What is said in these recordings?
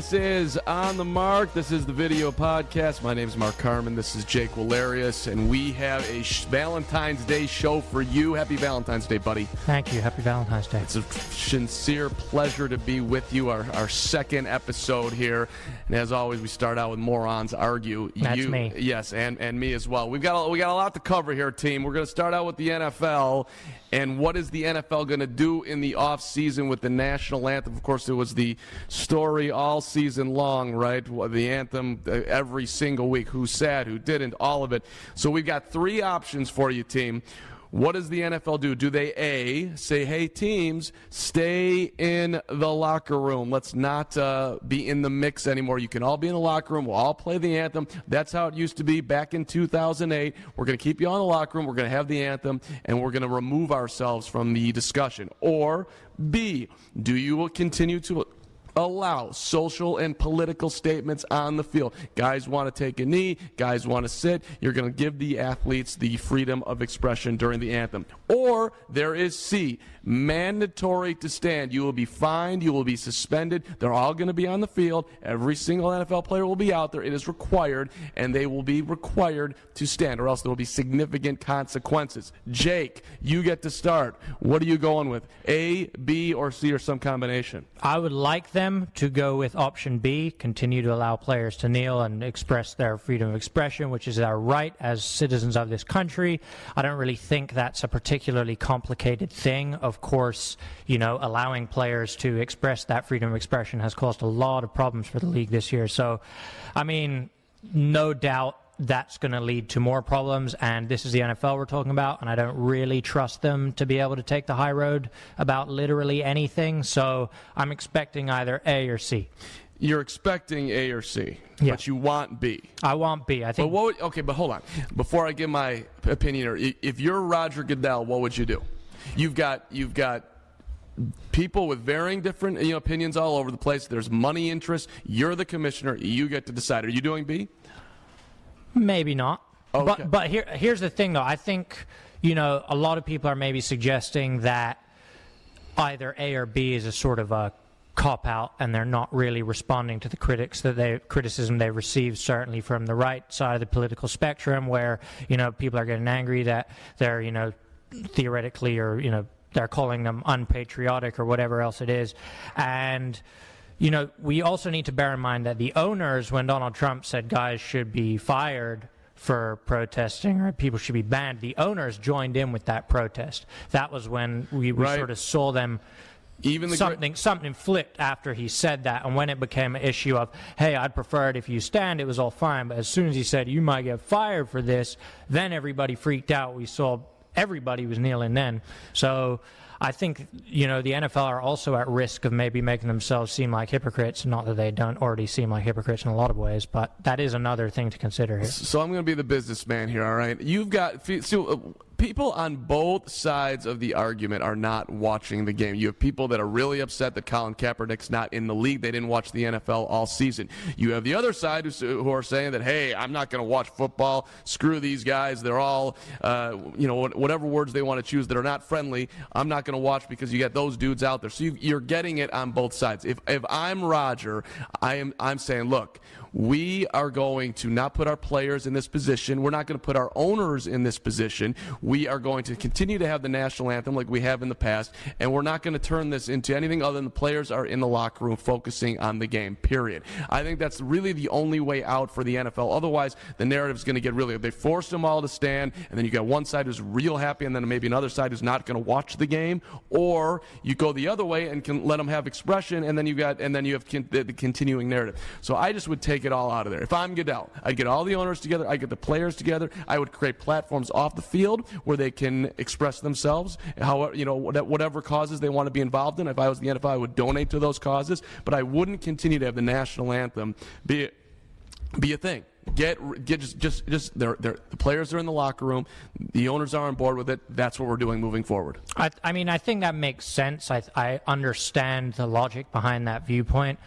This is On the Mark. This is the video podcast. My name is Mark Carman. This is Jake Walarius, and we have a sh- Valentine's Day show for you. Happy Valentine's Day, buddy. Thank you. Happy Valentine's Day. It's a sincere pleasure to be with you. Our, our second episode here. And as always, we start out with Morons Argue. That's you, me. Yes, and, and me as well. We've got, a, we got a lot to cover here, team. We're going to start out with the NFL and what is the NFL going to do in the offseason with the national anthem? Of course, it was the story all season long, right? The anthem uh, every single week. Who said, who didn't, all of it. So we've got three options for you, team. What does the NFL do? Do they A, say, hey, teams, stay in the locker room. Let's not uh, be in the mix anymore. You can all be in the locker room. We'll all play the anthem. That's how it used to be back in 2008. We're going to keep you on the locker room. We're going to have the anthem, and we're going to remove ourselves from the discussion. Or B, do you continue to allow social and political statements on the field. Guys want to take a knee, guys want to sit. You're going to give the athletes the freedom of expression during the anthem. Or there is C, mandatory to stand. You will be fined, you will be suspended. They're all going to be on the field. Every single NFL player will be out there. It is required, and they will be required to stand, or else there will be significant consequences. Jake, you get to start. What are you going with? A, B, or C, or some combination? I would like them to go with option B, continue to allow players to kneel and express their freedom of expression, which is our right as citizens of this country. I don't really think that's a particularly complicated thing. Of course, you know, allowing players to express that freedom of expression has caused a lot of problems for the league this year. So, I mean, no doubt that's going to lead to more problems. And this is the NFL we're talking about, and I don't really trust them to be able to take the high road about literally anything. So I'm expecting either A or C. You're expecting A or C, Yeah. but you want B. I want B. I But think what? Would, okay, but hold on. Before I give my opinion, or if you're Roger Goodell, what would you do? You've got you've got people with varying different you know, opinions all over the place. There's money interests. You're the commissioner. You get to decide. Are you doing B? Maybe not. Oh, okay. But but here here's the thing though. I think you know a lot of people are maybe suggesting that either A or B is a sort of a cop out and they're not really responding to the critics that they criticism they received certainly from the right side of the political spectrum where you know people are getting angry that they're you know theoretically or you know they're calling them unpatriotic or whatever else it is and you know we also need to bear in mind that the owners when Donald Trump said guys should be fired for protesting or people should be banned the owners joined in with that protest. That was when we, we Right. sort of saw them Even the something something flipped after he said that and when it became an issue of hey i'd prefer it if you stand it was all fine. But as soon as he said you might get fired for this then everybody freaked out. We saw everybody was kneeling then. So i think you know the nfl are also at risk of maybe making themselves seem like hypocrites not that they don't already seem like hypocrites in a lot of ways but that is another thing to consider here So I'm going to be the businessman here, all right? You've got so, people on both sides of the argument are not watching the game. You have people that are really upset that Colin Kaepernick's not in the league. They didn't watch the NFL all season. You have the other side who's, who are saying that, hey, I'm not going to watch football. Screw these guys. They're all, uh, you know, whatever words they want to choose that are not friendly. I'm not going to watch because you get those dudes out there. So you, you're getting it on both sides. If if I'm Roger, I am I'm saying, look, we are going to not put our players in this position. We're not going to put our owners in this position. We are going to continue to have the national anthem like we have in the past, and we're not going to turn this into anything other than the players are in the locker room focusing on the game. Period. I think that's really the only way out for the NFL. Otherwise, the narrative is going to get really. They force them all to stand, and then you got one side who's real happy, and then maybe another side who's not going to watch the game, or you go the other way and can let them have expression, and then you got and then you have con- the, the continuing narrative. So I just would take it all out of there. If I'm Goodell, I'd get all the owners together, I'd get the players together, I would create platforms off the field where they can express themselves, however, you know, whatever causes they want to be involved in. If I was the NFL, I would donate to those causes, but I wouldn't continue to have the national anthem be be a thing. Get get just just just they're, they're, the players are in the locker room. The owners are on board with it. That's what we're doing moving forward. I, I mean, I think that makes sense. I I understand the logic behind that viewpoint.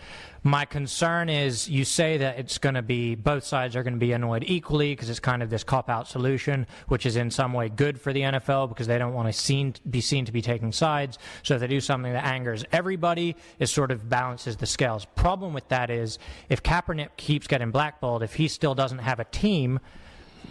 My concern is you say that it's going to be both sides are going to be annoyed equally because it's kind of this cop out solution, which is in some way good for the NFL because they don't want to seen, be seen to be taking sides. So if they do something that angers everybody, it sort of balances the scales. Problem with that is if Kaepernick keeps getting blackballed, if he still doesn't have a team,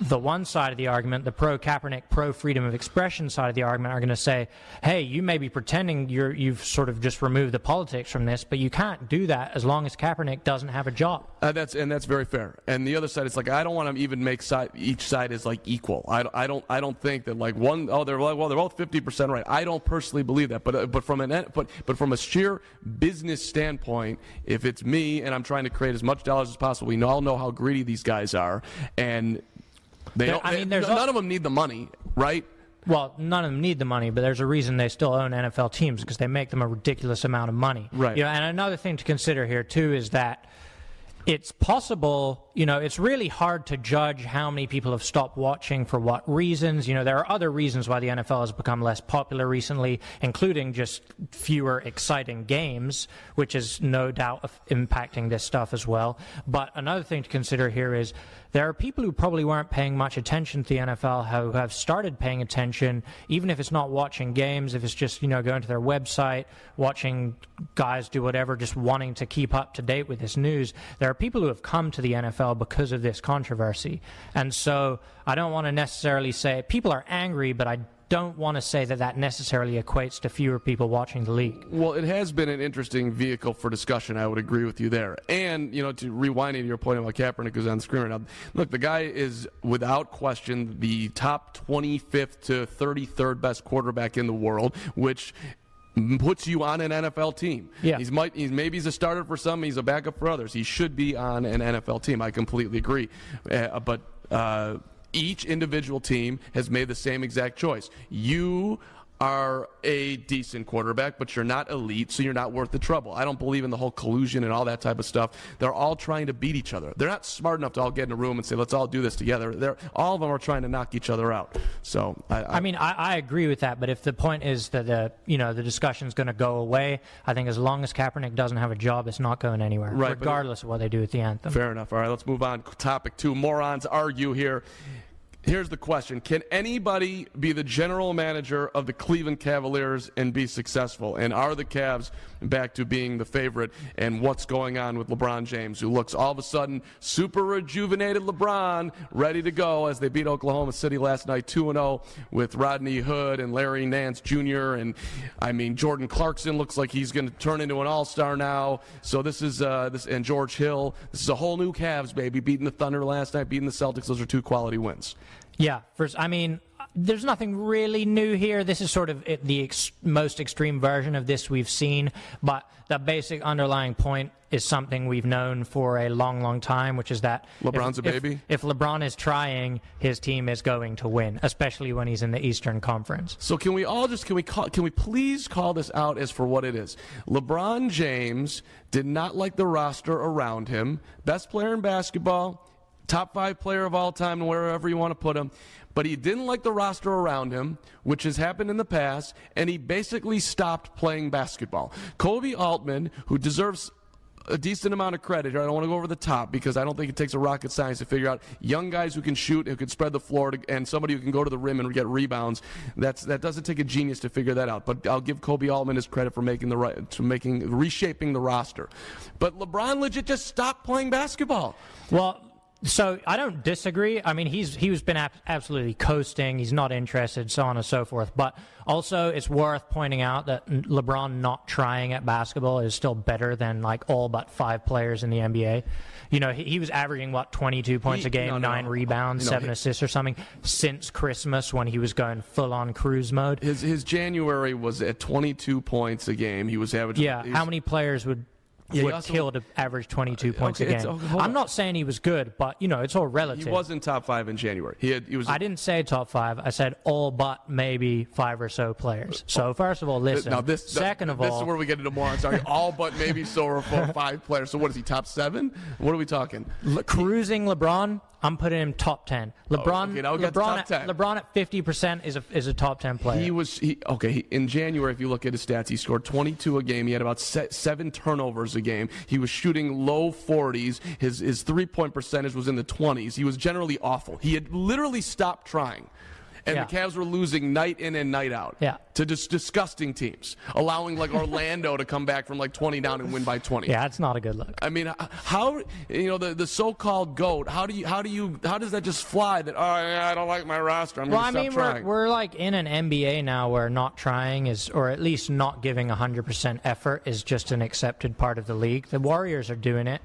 the one side of the argument, the pro Kaepernick, pro freedom of expression side of the argument, are going to say, hey, you may be pretending you're, you've sort of just removed the politics from this, but you can't do that as long as Kaepernick doesn't have a job. Uh, that's and that's very fair. And the other side, it's like I don't want to even make side, each side is like equal. I, I don't I don't think that like one oh they're like well they're both fifty percent right. I don't personally believe that. But uh, but from an but but from a sheer business standpoint, if it's me and I'm trying to create as much dollars as possible, we all know how greedy these guys are, and they don't, I mean, there's none of them need the money, right? Well, none of them need the money, but there's a reason they still own NFL teams because they make them a ridiculous amount of money. Right. You know, and another thing to consider here too is that it's possible, you know, it's really hard to judge how many people have stopped watching for what reasons. You know, there are other reasons why the NFL has become less popular recently, including just fewer exciting games, which is no doubt impacting this stuff as well. But another thing to consider here is there are people who probably weren't paying much attention to the NFL who have started paying attention, even if it's not watching games, if it's just, you know, going to their website, watching guys do whatever, just wanting to keep up to date with this news. There are people who have come to the NFL because of this controversy. And so I don't want to necessarily say people are angry, but I don't want to say that that necessarily equates to fewer people watching the league. Well, it has been an interesting vehicle for discussion. I would agree with you there. And, you know, to rewind to your point about Kaepernick who's on the screen right now, look, the guy is without question the top 25th to 33rd best quarterback in the world, which puts you on an NFL team. Yeah. He's might he's maybe he's a starter for some, he's a backup for others. He should be on an NFL team. I completely agree. Uh, but uh, each individual team has made the same exact choice. You are a decent quarterback, but you're not elite, so you're not worth the trouble. I don't believe in the whole collusion and all that type of stuff. They're all trying to beat each other. They're not smart enough to all get in a room and say, "Let's all do this together." They're all of them are trying to knock each other out. So I, I, I mean, I, I, agree with that. But if the point is that the you know the discussion is going to go away, I think as long as Kaepernick doesn't have a job, it's not going anywhere, right, regardless of what they do with the anthem. Fair enough. All right, let's move on. Topic two: morons argue here. Here's the question Can anybody be the general manager of the Cleveland Cavaliers and be successful? And are the Cavs back to being the favorite? And what's going on with LeBron James, who looks all of a sudden super rejuvenated LeBron, ready to go as they beat Oklahoma City last night 2 0 with Rodney Hood and Larry Nance Jr. And I mean, Jordan Clarkson looks like he's going to turn into an all star now. So this is, uh, this, and George Hill. This is a whole new Cavs, baby. Beating the Thunder last night, beating the Celtics. Those are two quality wins. Yeah, first, I mean, there's nothing really new here. This is sort of the ex- most extreme version of this we've seen, but the basic underlying point is something we've known for a long, long time, which is that LeBron's if, a baby. If, if, LeBron is trying, his team is going to win, especially when he's in the Eastern Conference. So can we all just can we call can we please call this out as for what it is? LeBron James did not like the roster around him. Best player in basketball top five player of all time, wherever you want to put him. But he didn't like the roster around him, which has happened in the past, and he basically stopped playing basketball. Koby Altman, who deserves a decent amount of credit here. I don't want to go over the top because I don't think it takes a rocket science to figure out young guys who can shoot, who can spread the floor, to, and somebody who can go to the rim and get rebounds. That's that doesn't take a genius to figure that out. But I'll give Koby Altman his credit for making the right, to making reshaping the roster. But LeBron legit just stopped playing basketball. Well, so I don't disagree. I mean, he's he's been ab- absolutely coasting. He's not interested, so on and so forth. But also, it's worth pointing out that LeBron not trying at basketball is still better than like all but five players in the NBA. You know, he, he was averaging what 22 points He- a game, no, no, nine no. rebounds, know, seven he- assists or something since Christmas when he was going full on cruise mode. His his January was at 22 points a game. He was averaging. Yeah, how many players would Yeah, he would also- kill to average 22 points okay, a game? okay, I'm not saying he was good, but you know, it's all relative. He wasn't top five in January. He had he was. I didn't say top five. I said all but maybe five or so players. Oh, so first of all, listen. Now this. Second of this all, this is where we get into more. Sorry, all but maybe so or four, five players. So what is he? Top seven? What are we talking? Le- cruising LeBron, I'm putting him top ten. LeBron, Oh, okay, now we get to LeBron, at, 10. LeBron at 50 percent is a is a top ten player. He was he okay. He, in January, if you look at his stats, he scored 22 a game. He had about se- seven turnovers a game. He was shooting low 40s. His his three point percentage was in the 20s. He was generally awful. He had literally stopped trying. And Yeah. the Cavs were losing night in and night out Yeah. to just disgusting teams, allowing like Orlando to come back from like 20 down and win by 20. yeah, it's not a good look. I mean, how you know the, the so-called goat? How do you how do you how does that just fly? That oh yeah, I don't like my roster. I'm Well, I mean, stop we're, we're like in an NBA now where not trying is, or at least not giving 100% effort is just an accepted part of the league. The Warriors are doing it.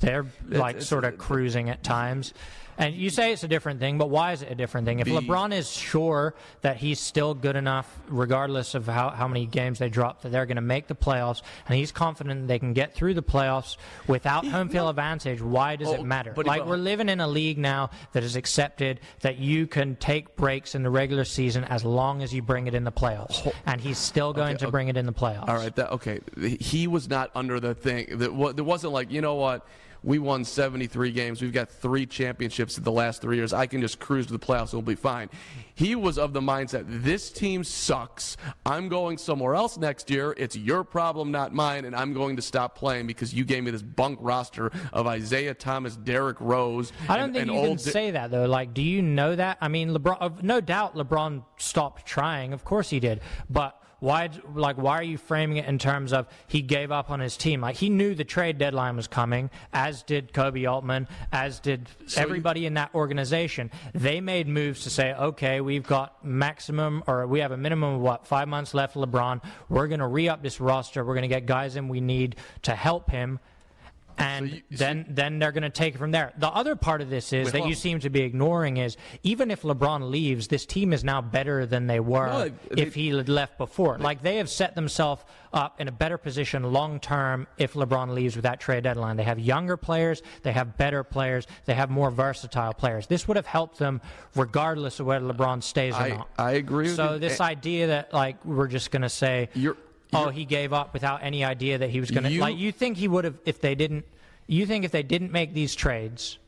They're like it's- sort of cruising at times. And you say it's a different thing, but why is it a different thing? If The- LeBron is sure that he's still good enough, regardless of how, how many games they drop, that they're going to make the playoffs, and he's confident they can get through the playoffs without home field advantage, why does Oh, it matter? like, we're living in a league now that is accepted that you can take breaks in the regular season as long as you bring it in the playoffs. And he's still going to okay. bring it in the playoffs. All right, that okay. He was not under the thing. That there wasn't like you know what. We won 73 games. We've got three championships in the last three years. I can just cruise to the playoffs. We'll be fine. He was of the mindset, this team sucks. I'm going somewhere else next year. It's your problem, not mine, and I'm going to stop playing because you gave me this bunk roster of Isaiah Thomas, Derrick Rose. I don't and, think and you can Di- say that though. Like, do you know that? I mean, LeBron. No doubt, LeBron stopped trying. Of course he did. But why? Like, why are you framing it in terms of he gave up on his team? Like, he knew the trade deadline was coming, as did Koby Altman, as did everybody in that organization. They made moves to say, okay, we've got maximum, or we have a minimum of what five months left. LeBron, we're going to re-up this roster. We're going to get guys in we need to help him. And you- so then, then they're going to take it from there. The other part of this is that you seem to be ignoring is even if LeBron leaves, this team is now better than they were No, they- if he had left before. Like they have set themselves up in a better position long term if LeBron leaves with that trade deadline. They have younger players, they have better players, they have more versatile players. This would have helped them regardless of whether LeBron stays or I- not. I agree with So this idea that like we're just going to say You're- oh, he gave up without any idea that he was going to. Like, you think he would have if they didn't? You think if they didn't make these trades,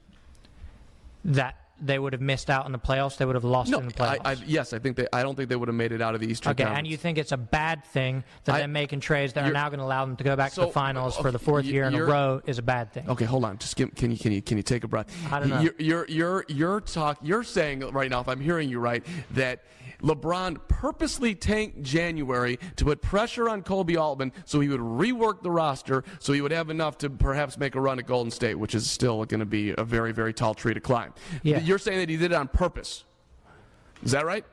that they would have missed out on the playoffs? They would have lost No, in the playoffs. I, yes, I think they. I don't think they would have made it out of the Eastern okay, Conference. and you think it's a bad thing that I- they're making trades that are now going to allow them to go back to the finals for the fourth year in a row is a bad thing. Okay, hold on. Just give, can you can you can you take a breath? I don't know. You're you're you're, you're talk. You're saying right now, if I'm hearing you right, that LeBron purposely tanked January to put pressure on Koby Altman so he would rework the roster so he would have enough to perhaps make a run at Golden State, which is still going to be a very very tall tree to climb. Yeah. You're saying that he did it on purpose. Is that right?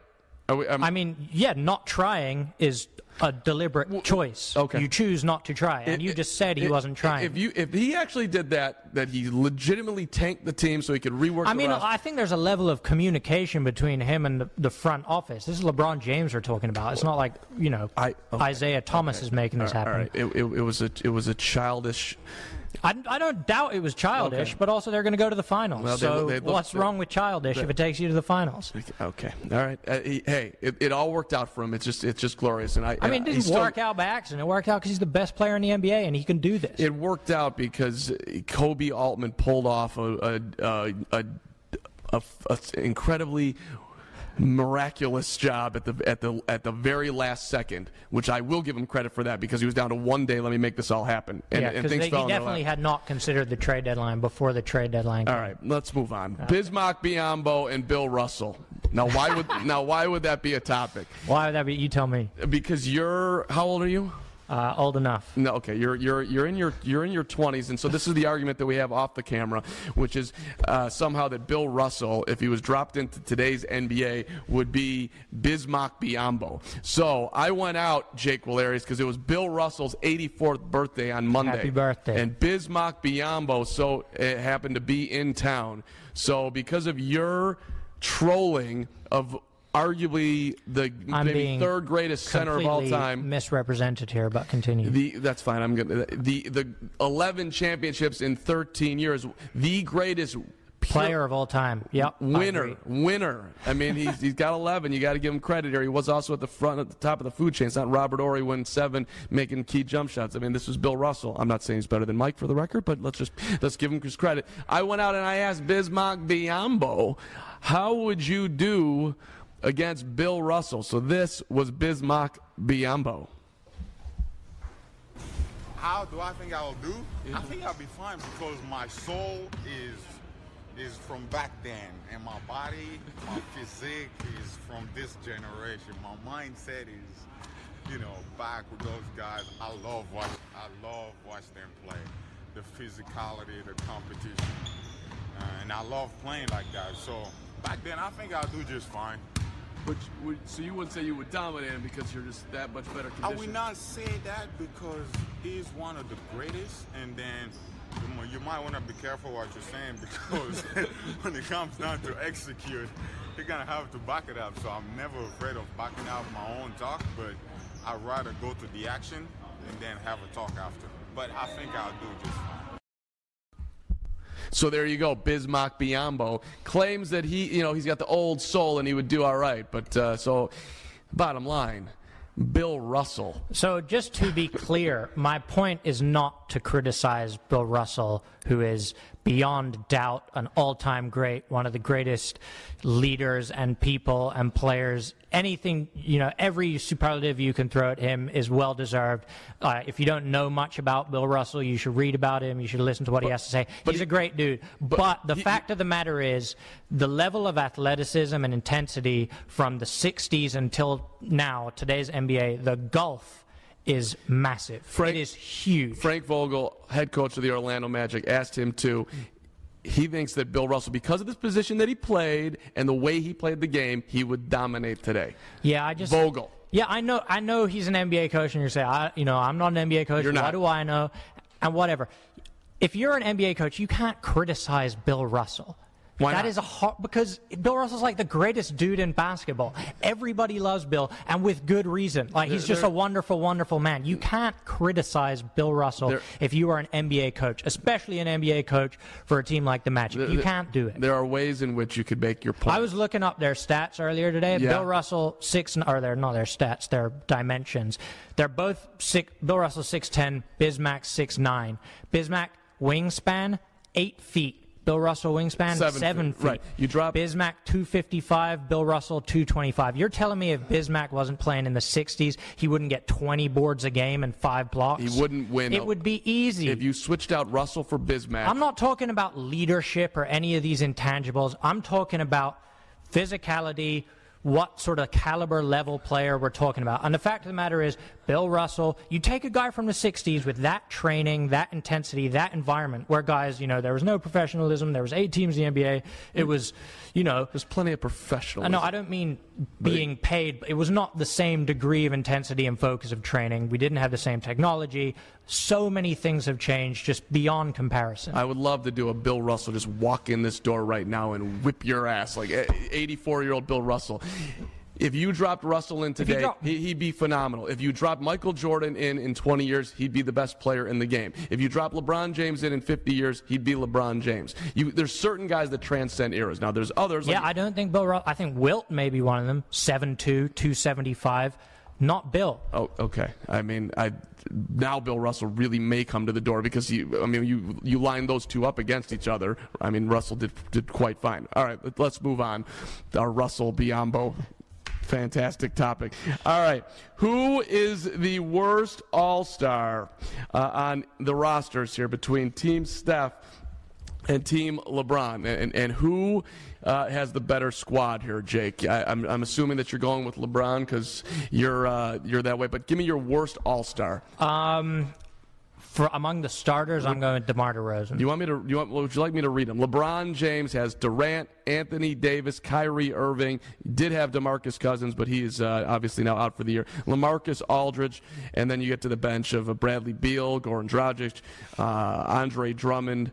We, um, I mean, yeah, not trying is a deliberate choice. okay. You choose not to try, and you just said he if- wasn't trying. If you if he actually did that, that he legitimately tanked the team so he could rework. I mean, roster. I think there's a level of communication between him and the, the front office. This is LeBron James we're talking about. It's not like you know I- okay. Isaiah Thomas is making this All happen. right, it, it, it was a it was a childish. I, I don't doubt it was childish, Okay. but also they're going to go to the finals. Well, they- so they look- what's wrong with childish if it takes you to the finals? Okay, all right. Uh, he- hey, it, it all worked out for him. It's just it's just glorious, and I. I mean, it didn't still- work out by accident. It worked out because he's the best player in the NBA and he can do this. It worked out because Koby Altman pulled off a a a, a, a, a incredibly miraculous job at the at the at the very last second, which I will give him credit for that because he was down to one day. Let me make this all happen, and, yeah, and because things he fell in their definitely had not considered the trade deadline before the trade deadline. All came. right, let's move on. Bismack Biyombo and Bill Russell. Now, why would now why would that be a topic? Why would that be? You tell me. Because you're how old are you? Uh, old enough. No, okay, you're you're you're in your you're in your 20s, and so this is the argument that we have off the camera, which is uh, somehow that Bill Russell, if he was dropped into today's NBA, would be Bismack Biyombo. So I went out, Jake Valerius, because it was Bill Russell's 84th birthday on Monday. Happy birthday. And Bismack Biyombo, so it happened to be in town. So because of your trolling of arguably the I'm maybe third greatest center of all time. misrepresented here, but continue. The that's fine. I'm gonna the the 11 championships in 13 years. The greatest Player of all time. Yep. Winner, winner. I mean, he's he's got 11. You got to give him credit here. He was also at the front, at the top of the food chain. It's not Robert Horry winning seven, making key jump shots. I mean, this was Bill Russell. I'm not saying he's better than Mike for the record, but let's just let's give him his credit. I went out and I asked Bismack Biyombo, how would you do against Bill Russell? So this was Bismack Biyombo. How do I think I'll do? I think I'll be fine because my soul is is from back then, and my body, my physique is from this generation. My mindset is, you know, back with those guys. I love watch. I love watch them play. The physicality, the competition, uh, and I love playing like that. So back then, I think I'll do just fine. But would, so you wouldn't say you would dominate him because you're just that much better I would not say that because he's one of the greatest, and then you you might want to be careful what you're saying because when it comes down to execute, you're gonna have to back it up. So I'm never afraid of backing out my own talk, but I'd rather go to the action and then have a talk after. But I think I'll do just fine. So there you go. Bismack Biyombo claims that he, you know, he's got the old soul and he would do all right. But uh, so, bottom line, Bill Russell. So, just to be clear, my point is not to criticize Bill Russell, who is beyond doubt an all time great, one of the greatest leaders and people and players. Anything, you know, every superlative you can throw at him is well deserved. Uh, if you don't know much about Bill Russell, you should read about him. You should listen to what he has to say. but He's he- a great dude. But, the he- fact of the matter is, the level of athleticism and intensity from the 60s until now, today's NBA, the gulf is massive. Frank- it is huge. Frank Vogel, head coach of the Orlando Magic, asked him to. He thinks that Bill Russell, because of this position that he played and the way he played the game, he would dominate today. yeah, I just Vogel. Yeah, I know. I know he's an NBA coach, and you say, I, you know, I'm not an NBA coach. You're What not. do I know? And whatever. If you're an NBA coach, you can't criticize Bill Russell. Why That not? is a hard because Bill Russell's like the greatest dude in basketball. Everybody loves Bill, and with good reason. Like he's just There- a wonderful, wonderful man. You can't criticize Bill Russell There- if you are an NBA coach, especially an NBA coach for a team like the Magic. You can't do it. There are ways in which you could make your point. I was looking up their stats earlier today. Yeah. Bill Russell six, or they're not their stats, their dimensions. They're both six. Bill Russell six ten, Bismack six nine. Bismack wingspan eight feet. Bill Russell wingspan Seven feet. feet. Right. You drop- Bismack two fifty five. Bill Russell two twenty five. You're telling me if Bismack wasn't playing in the '60s, he wouldn't get twenty boards a game and five blocks. He wouldn't win. It would be easy. if you switched out Russell for Bismack. I'm not talking about leadership or any of these intangibles. I'm talking about physicality, what sort of caliber level player we're talking about. And the fact of the matter is, Bill Russell, you take a guy from the 60s with that training, that intensity, that environment where guys, you know, there was no professionalism, there was eight teams in the NBA. It was, you know, There's plenty of professionals. uh, no, I don't mean being paid. It was not the same degree of intensity and focus of training. We didn't have the same technology. So many things have changed just beyond comparison. I would love to do a Bill Russell just walk in this door right now and whip your ass like 84 year old Bill Russell. If you dropped Russell in today, drop- he, he'd be phenomenal. If you dropped Michael Jordan in in 20 years, he'd be the best player in the game. If you drop LeBron James in in 50 years, he'd be LeBron James. You, there's certain guys that transcend eras. Now there's others. Yeah, like, I don't think Bill Russell. I think Wilt may be one of them. 7'2", 275. not Bill. Oh, okay. I mean, I now Bill Russell really may come to the door because you. I mean, you you line those two up against each other. I mean, Russell did did quite fine. All right, let's move on. Our Russell Biyombo. Fantastic topic. All right, who is the worst All Star uh, on the rosters here between Team Steph and Team LeBron, and and who uh, has the better squad here, Jake? I, am I'm, I'm assuming that you're going with LeBron because you're uh, you're that way. But give me your worst All Star. Um, for among the starters, I'm going with DeMar DeRozan. Do you want me to? Do you want? Would you like me to read them? LeBron James has Durant, Anthony Davis, Kyrie Irving. Did have DeMarcus Cousins, but he is uh, obviously now out for the year. LaMarcus Aldridge, and then you get to the bench of uh, Bradley Beal, Goran Dragic, uh, Andre Drummond.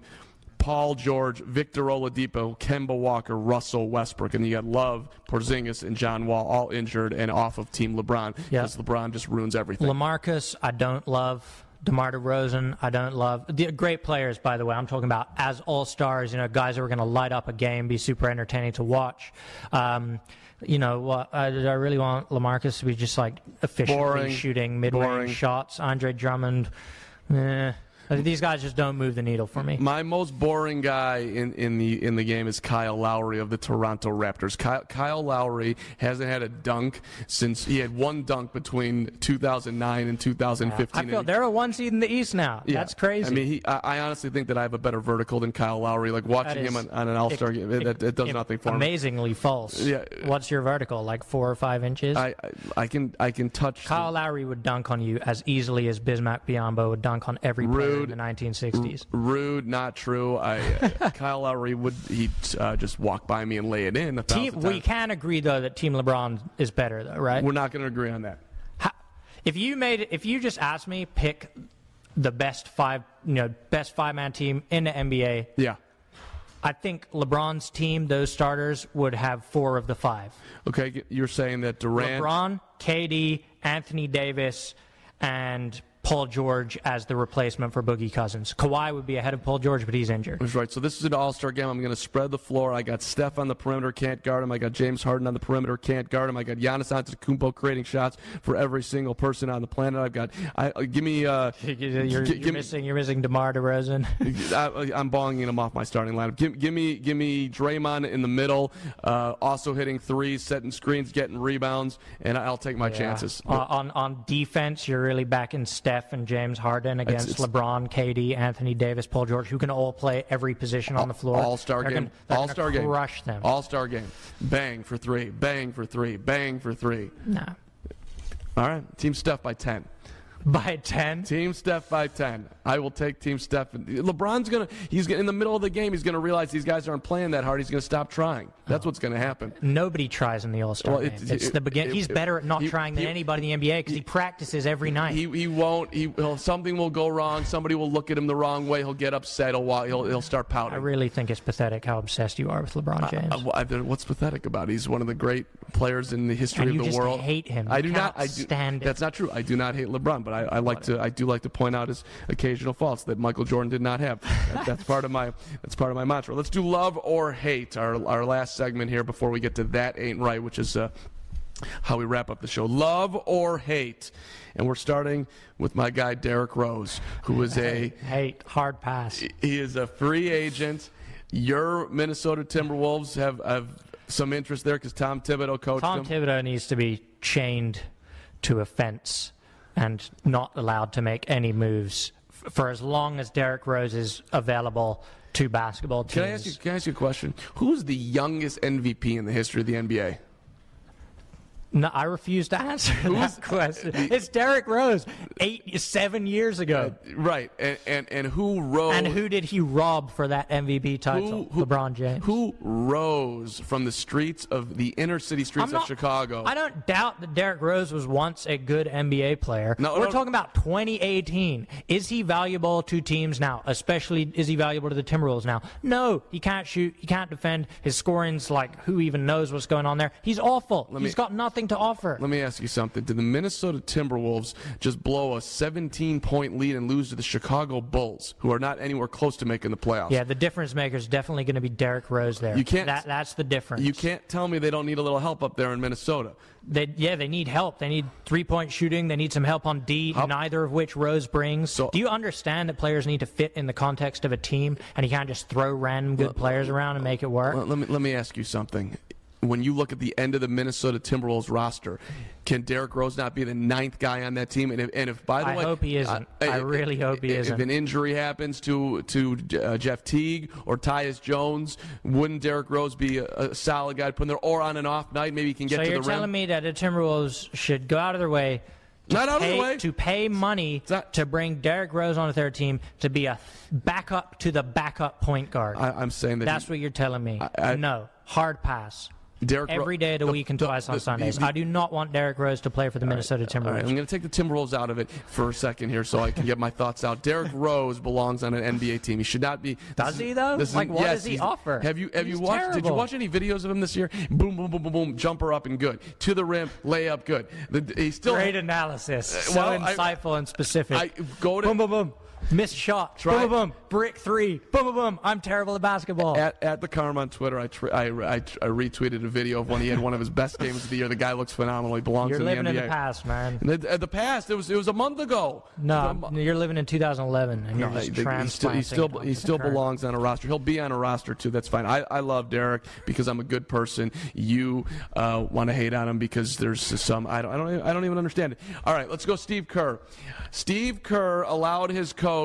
Paul George, Victor Oladipo, Kemba Walker, Russell Westbrook, and you got Love, Porzingis, and John Wall all injured and off of Team LeBron because yep. LeBron just ruins everything. LaMarcus, I don't love. DeMar DeRozan, I don't love. The great players, by the way. I'm talking about as all stars. You know, guys who are going to light up a game, be super entertaining to watch. Um, you know, what I, I really want LaMarcus to be just like efficiently Boring. shooting mid-range shots. Andre Drummond, eh. These guys just don't move the needle for me. My most boring guy in, in the in the game is Kyle Lowry of the Toronto Raptors. Kyle, Kyle Lowry hasn't had a dunk since he had one dunk between 2009 and 2015. I feel they're a one seed in the East now. Yeah. That's crazy. I mean, he, I, I, honestly think that I have a better vertical than Kyle Lowry. Like watching him on, on, an All Star game, it, it, it does nothing for amazingly me. Amazingly false. Yeah. What's your vertical? Like four or five inches? I I, I can I can touch. Kyle the, Lowry would dunk on you as easily as Bismack Biyombo would dunk on every player Rude. in the 1960s. R- rude, not true. I Kyle Lowry would he uh, just walk by me and lay it in. Team, we can agree though that Team LeBron is better though, right? We're not going to agree on that. How, if you made if you just asked me pick the best five, you know, best five man team in the NBA. Yeah. I think LeBron's team, those starters, would have four of the five. Okay, you're saying that Durant, LeBron, KD, Anthony Davis, and Paul George as the replacement for Boogie Cousins. Kawhi would be ahead of Paul George, but he's injured. That's right. So this is an all-star game. I'm going to spread the floor. I got Steph on the perimeter, can't guard him. I got James Harden on the perimeter, can't guard him. I got Giannis Antetokounmpo creating shots for every single person on the planet. I've got. I uh, give me. Uh, you're, you're, g- you're missing. You're missing Demar Derozan. I, am bonging him off my starting lineup. Give, give, me. Give me Draymond in the middle, uh, also hitting threes, setting screens, getting rebounds, and I'll take my yeah. chances. Uh, on on defense, you're really backing Steph and James Harden against it's, it's, LeBron, KD, Anthony Davis, Paul George, who can all play every position on the floor. All star game. All star game. Crush them. All star game. Bang for three. Bang for three. Bang for three. No. All right. Team Steph by ten. By 10? Team Steph by 10. I will take Team Steph. LeBron's going to, he's gonna, in the middle of the game, he's going to realize these guys aren't playing that hard. He's going to stop trying. That's oh. what's going to happen. Nobody tries in the All Star well, game. It's, it, the begin. It, he's better at not he, trying than he, anybody in the NBA because he, practices every night. He, he won't. He, will. something will go wrong. Somebody will look at him the wrong way. He'll get upset. He'll, he'll, he'll start pouting. I really think it's pathetic how obsessed you are with LeBron James. Uh, uh, what's pathetic about it? He's one of the great players in the history and of the world. I just hate him. I do not. I do, stand That's not true. I do not hate LeBron, but I, I like to. I do like to point out his occasional faults that Michael Jordan did not have. That, that's part of my. That's part of my mantra. Let's do love or hate. Our our last segment here before we get to that ain't right, which is. Uh, how we wrap up the show. Love or hate? And we're starting with my guy, Derrick Rose, who is a. Hate, hard pass. He is a free agent. Your Minnesota Timberwolves have, have some interest there because Tom Thibodeau coached Tom them. Thibodeau needs to be chained to a fence and not allowed to make any moves for as long as Derrick Rose is available to basketball teams. Can I ask you, can I ask you a question? Who's the youngest MVP in the history of the NBA? No, I refuse to answer Who's, that question. It's Derrick Rose, eight, seven years ago. Uh, right, and, and and who rose? And who did he rob for that MVP title? Who, who, LeBron James. Who rose from the streets of the inner city streets not, of Chicago? I don't doubt that Derrick Rose was once a good NBA player. No, We're no, talking about 2018. Is he valuable to teams now? Especially, is he valuable to the Timberwolves now? No, he can't shoot. He can't defend. His scoring's like who even knows what's going on there. He's awful. Let He's me, got nothing nothing to offer. Let me ask you something. Did the Minnesota Timberwolves just blow a 17 point lead and lose to the Chicago Bulls, who are not anywhere close to making the playoffs? Yeah, the difference maker is definitely going to be Derrick Rose there. You can't- That, that's the difference. You can't tell me they don't need a little help up there in Minnesota. They, yeah, they need help. They need three point shooting. They need some help on D, How- neither of which Rose brings. So- Do you understand that players need to fit in the context of a team and you can't just throw random good players around and make it work? Let me let me ask you something. When you look at the end of the Minnesota Timberwolves roster, can Derrick Rose not be the ninth guy on that team? And if, and if by the I way, I hope he isn't. I really hope he if isn't. If an injury happens to to uh, Jeff Teague or Tyus Jones, wouldn't Derrick Rose be a, a solid guy to put in there? Or on an off night, maybe he can get so to you're telling me that the Timberwolves should go out of their way to Not out of pay, their way. to pay money not- to bring Derrick Rose onto their team to be a backup to the backup point guard. I, I'm saying that That's he- what you're telling me. I- no, hard pass. Ro- Every day of the, the- week and the- twice on Sundays. the- I do not want Derrick Rose to play for the Minnesota All right, Timberwolves. I'm going to take the Timberwolves out of it for a second here, so I can get my thoughts out. Derrick Rose belongs on an NBA team. He should not be. Does this he, though? this is- Like, what yes, does he offer? Have you have you He's watched? Did you watch any videos of him this year? Boom, boom, boom, boom, boom, jumper up and good to the rim, layup good. The, he still Great analysis. Uh, so well, I- insightful and specific. I go to boom, boom, boom. Missed shot. Try- Boom, boom, boom. Brick three. Boom, boom, boom. I'm terrible at basketball. At, at the Karma on Twitter, I, tr- I, I, I retweeted a video of when he had one of his best games of the year. The guy looks phenomenal. He belongs to the game. You're living in the past, man. In the, the past, it was it was a month ago. No, The- you're living in 2011, and you're No, just he, he still, he still, he still belongs on a roster. He'll be on a roster too. That's fine. I, I love Derrick because I'm a good person. You uh, want to hate on him because there's some I don't I don't I don't even understand it. All right, let's go. Steve Kerr. Steve Kerr allowed his coach,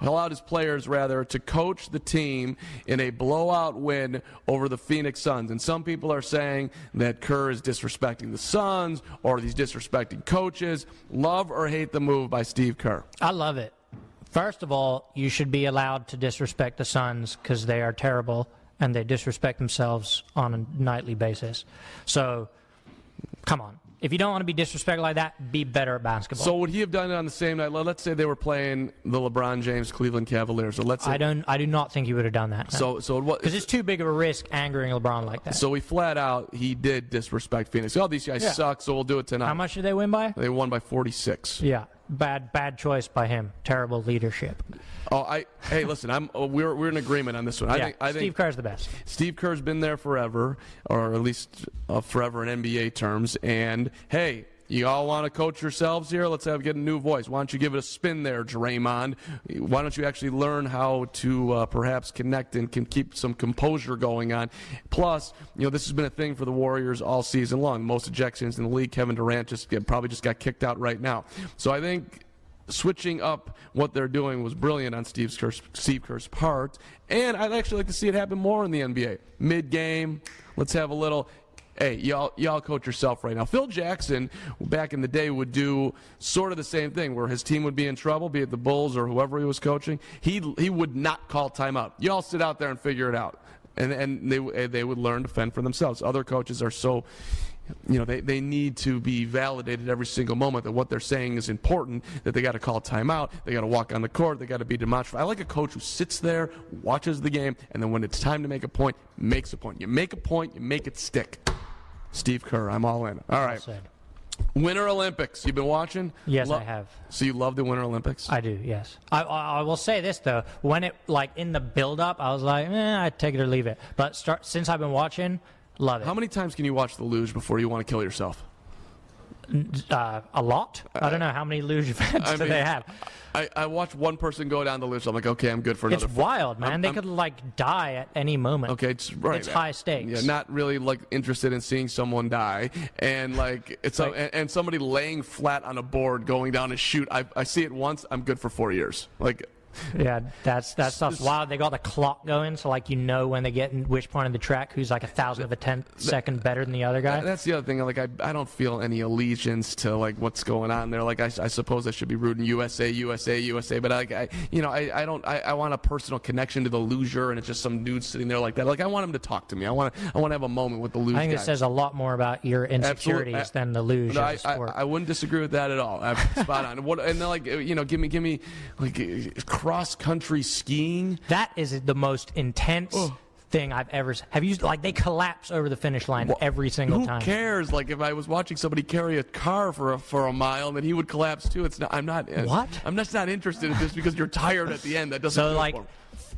allowed his players rather, to coach the team in a blowout win over the Phoenix Suns. And some people are saying that Kerr is disrespecting the Suns or he's disrespecting coaches. Love or hate the move by Steve Kerr? I love it. First of all, you should be allowed to disrespect the Suns because they are terrible and they disrespect themselves on a nightly basis. So, come on. If you don't want to be disrespected like that, be better at basketball. So would he have done it on the same night? Let- Let's say they were playing the LeBron James Cleveland Cavaliers. So let's say I don't. I do not think he would have done that. So so what? because it's too big of a risk angering LeBron like that. So we flat out he did disrespect Phoenix. Oh, these guys Yeah. suck. So we'll do it tonight. How much did they win by? They won by 46. Yeah, bad bad choice by him. Terrible leadership. Oh, I hey, listen, I'm oh, we're we're in agreement on this one. I yeah, think I Steve think Kerr's the best. Steve Kerr's been there forever, or at least uh, forever in NBA terms. And hey, you all want to coach yourselves here? Let's have get a new voice. Why don't you give it a spin there, Draymond? Why don't you actually learn how to uh, perhaps connect and can keep some composure going on? Plus, you know, this has been a thing for the Warriors all season long. Most ejections in the league. Kevin Durant just probably just got kicked out right now. So I think switching up what they're doing was brilliant on Steve Kerr's, Steve Kerr's part. And I'd actually like to see it happen more in the NBA. Mid game, let's have a little. Hey, y'all, y'all coach yourself right now. Phil Jackson, back in the day, would do sort of the same thing, where his team would be in trouble, be it the Bulls or whoever he was coaching. He he would not call timeout. Y'all sit out there and figure it out, and and they they would learn to fend for themselves. Other coaches are so you know, they, they need to be validated every single moment that what they're saying is important, that they got to call timeout, they got to walk on the court, they got to be demonstrative. I like a coach who sits there, watches the game, and then when it's time to make a point, makes a point. You make a point, you make it stick. Steve Kerr, I'm all in. All right. Said. Winter Olympics. You've been watching? Yes, I have. So you love the Winter Olympics? I do, yes. I, I, I will say this though: when it like in the build-up, I was like, eh, I take it or leave it. But start since I've been watching, love it. How many times can you watch the luge before you want to kill yourself? Uh, a lot. I don't know how many luge events I do mean, they have. I, I watched one person go down the luge. I'm like, okay, I'm good for another. It's wild, man. I'm- they I'm- could like die at any moment. Okay, it's right. It's high stakes. Yeah, not really like interested in seeing someone die, and like it's a, and, and somebody laying flat on a board going down a chute. I, I see it once. I'm good for four years. Like Yeah, that's that stuff's wild. They got the clock going, so like you know when they get in which point of the track, who's like a thousandth of a tenth second better than the other guy. that's the other thing. Like I, I don't feel any allegiance to like what's going on there. Like I, I suppose I should be rooting USA, USA, USA. But like I, you know, I, I don't. I, I want a personal connection to the loser, and it's just some dude sitting there like that. Like I want him to talk to me. I want. to, I want to have a moment with the loser. I think it says a lot more about your insecurities Absolute- than the loser. I. I, I wouldn't disagree with that at all. I'm spot on. What and then like you know, give me give me like cross country skiing. that is the most intense thing I've ever. Have you like they collapse over the finish line Well, every single Who time? Who cares? Like if I was watching somebody carry a car for a, for a mile, then he would collapse too. It's not. I'm not. Uh, what? I'm just not interested in this because you're tired at the end. That doesn't. So like.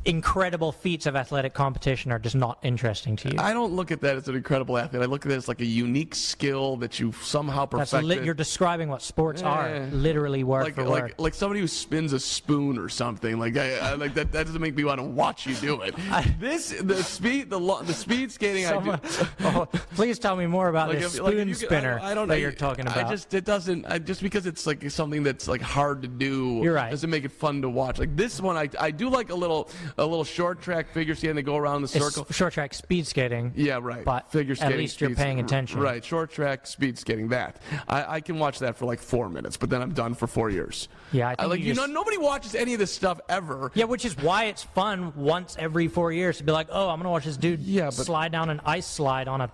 Incredible feats of athletic competition are just not interesting to you. I don't look at that as an incredible athlete. I look at it as like a unique skill that you somehow That's perfected. li- you're describing what sports are, eh. literally word like for like word. like somebody who spins a spoon or something. Like I, I like that. That doesn't make me want to watch you do it. this the speed the lo- the speed skating Someone- I do. oh, please tell me more about Like this if- like spoon you spinner I, I don't that know. you're talking about. I just it doesn't. I, just because it's like something that's like hard to do. You're right. Doesn't make it fun to watch. Like this one, I I do like a little a little short track figure skating. They go around the It's circle. short track speed skating. Yeah, right. But figure at skating. least you're paying attention. Right, short track, speed skating. That I, I can watch that for like four minutes, but then I'm done for four years. Yeah, I think like you you know nobody watches any of this stuff ever. Yeah, which is why it's fun once every four years to be like, oh, I'm gonna watch this dude Yeah, but- slide down an ice slide on a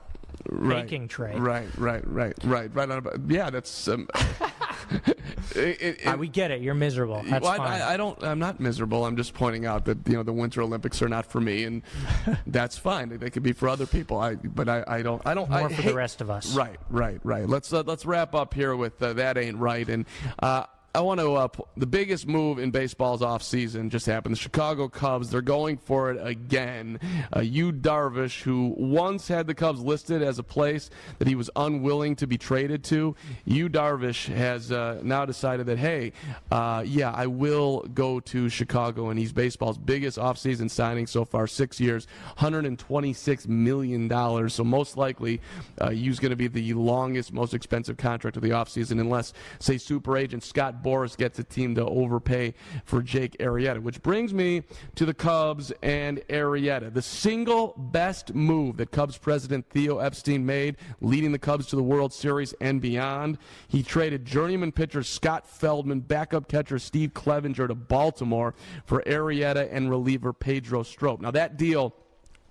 Right, baking tray. Right, right, right, right, right. On a, yeah, that's. Um, it, it, we get it. You're miserable. That's well, I- fine. I, I don't. I'm not miserable. I'm just pointing out that you know the Winter Olympics are not for me, and that's fine. They could be for other people. I, but I, I don't. I don't. More I for the rest of us. Right, right, right. Let's uh, let's wrap up here with uh, that ain't right, and uh, I want to. Uh, the biggest move in baseball's offseason just happened. The Chicago Cubs, they're going for it again. Uh, Yu Darvish, who once had the Cubs listed as a place that he was unwilling to be traded to, Yu Darvish has uh, now decided that, hey, uh, yeah, I will go to Chicago. And he's baseball's biggest offseason signing so far, six years, $126 million. So most likely, uh, Yu's going to be the longest, most expensive contract of the offseason, unless, say, super agent Scott Boras gets a team to overpay for Jake Arrieta. Which brings me to the Cubs and Arrieta. The single best move that Cubs president Theo Epstein made, leading the Cubs to the World Series and beyond. He traded journeyman pitcher Scott Feldman, backup catcher Steve Clevenger to Baltimore for Arrieta and reliever Pedro Strop. Now, that deal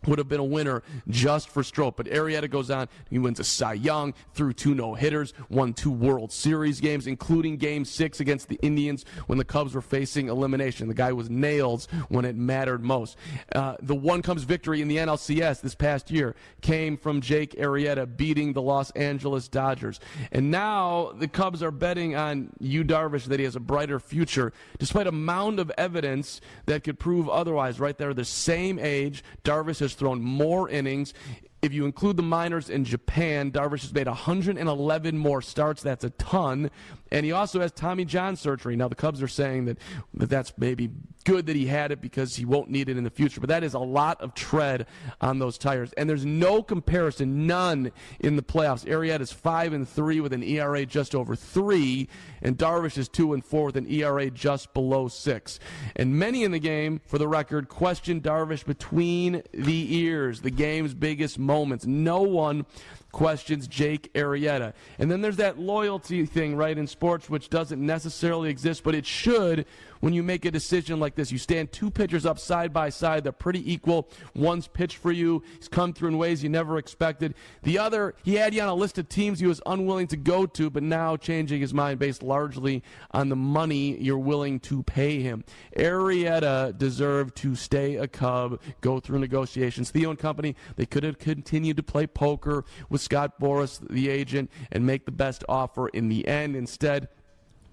would have been a winner just for Strop. But Arrieta goes on. He wins a Cy Young, threw two no hitters, won two World Series games, including Game Six against the Indians when the Cubs were facing elimination. The guy was nails when it mattered most. Uh, the one Cubs victory in the NLCS this past year came from Jake Arrieta beating the Los Angeles Dodgers. And now the Cubs are betting on Yu Darvish that he has a brighter future, despite a mound of evidence that could prove otherwise. Right there, the same age. Darvish has thrown more innings. If you include the minors in Japan, Darvish has made 111 more starts. That's a ton. And he also has Tommy John surgery. Now, the Cubs are saying that, that that's maybe good that he had it because he won't need it in the future. But that is a lot of tread on those tires. And there's no comparison, none in the playoffs. Arrieta is 5 and 3 with an ERA just over 3, and Darvish is 2 and 4 with an ERA just below 6. And many in the game, for the record, questioned Darvish between the ears, the game's biggest moments. No one questions Jake Arrieta. And then there's that loyalty thing, right, in sports, which doesn't necessarily exist, but it should when you make a decision like this. You stand two pitchers up side by side, they're pretty equal. One's pitched for you, he's come through in ways you never expected. The other, he had you on a list of teams he was unwilling to go to, but now changing his mind based largely on the money you're willing to pay him. Arrieta deserved to stay a Cub, go through negotiations. Theo and company, they could have continued to play poker with Scott Boras, the agent, and make the best offer in the end. Instead,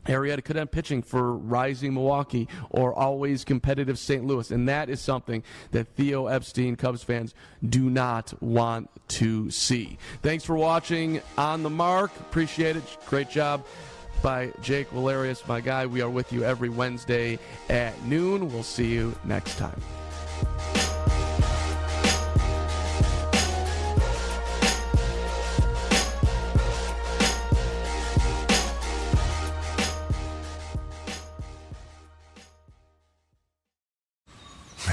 Arrieta could end pitching for rising Milwaukee or always competitive St. Louis. And that is something that Theo Epstein, Cubs fans, do not want to see. Thanks for watching On the Mark. Appreciate it. Great job by Jake Valerius, my guy. We are with you every Wednesday at noon. We'll see you next time.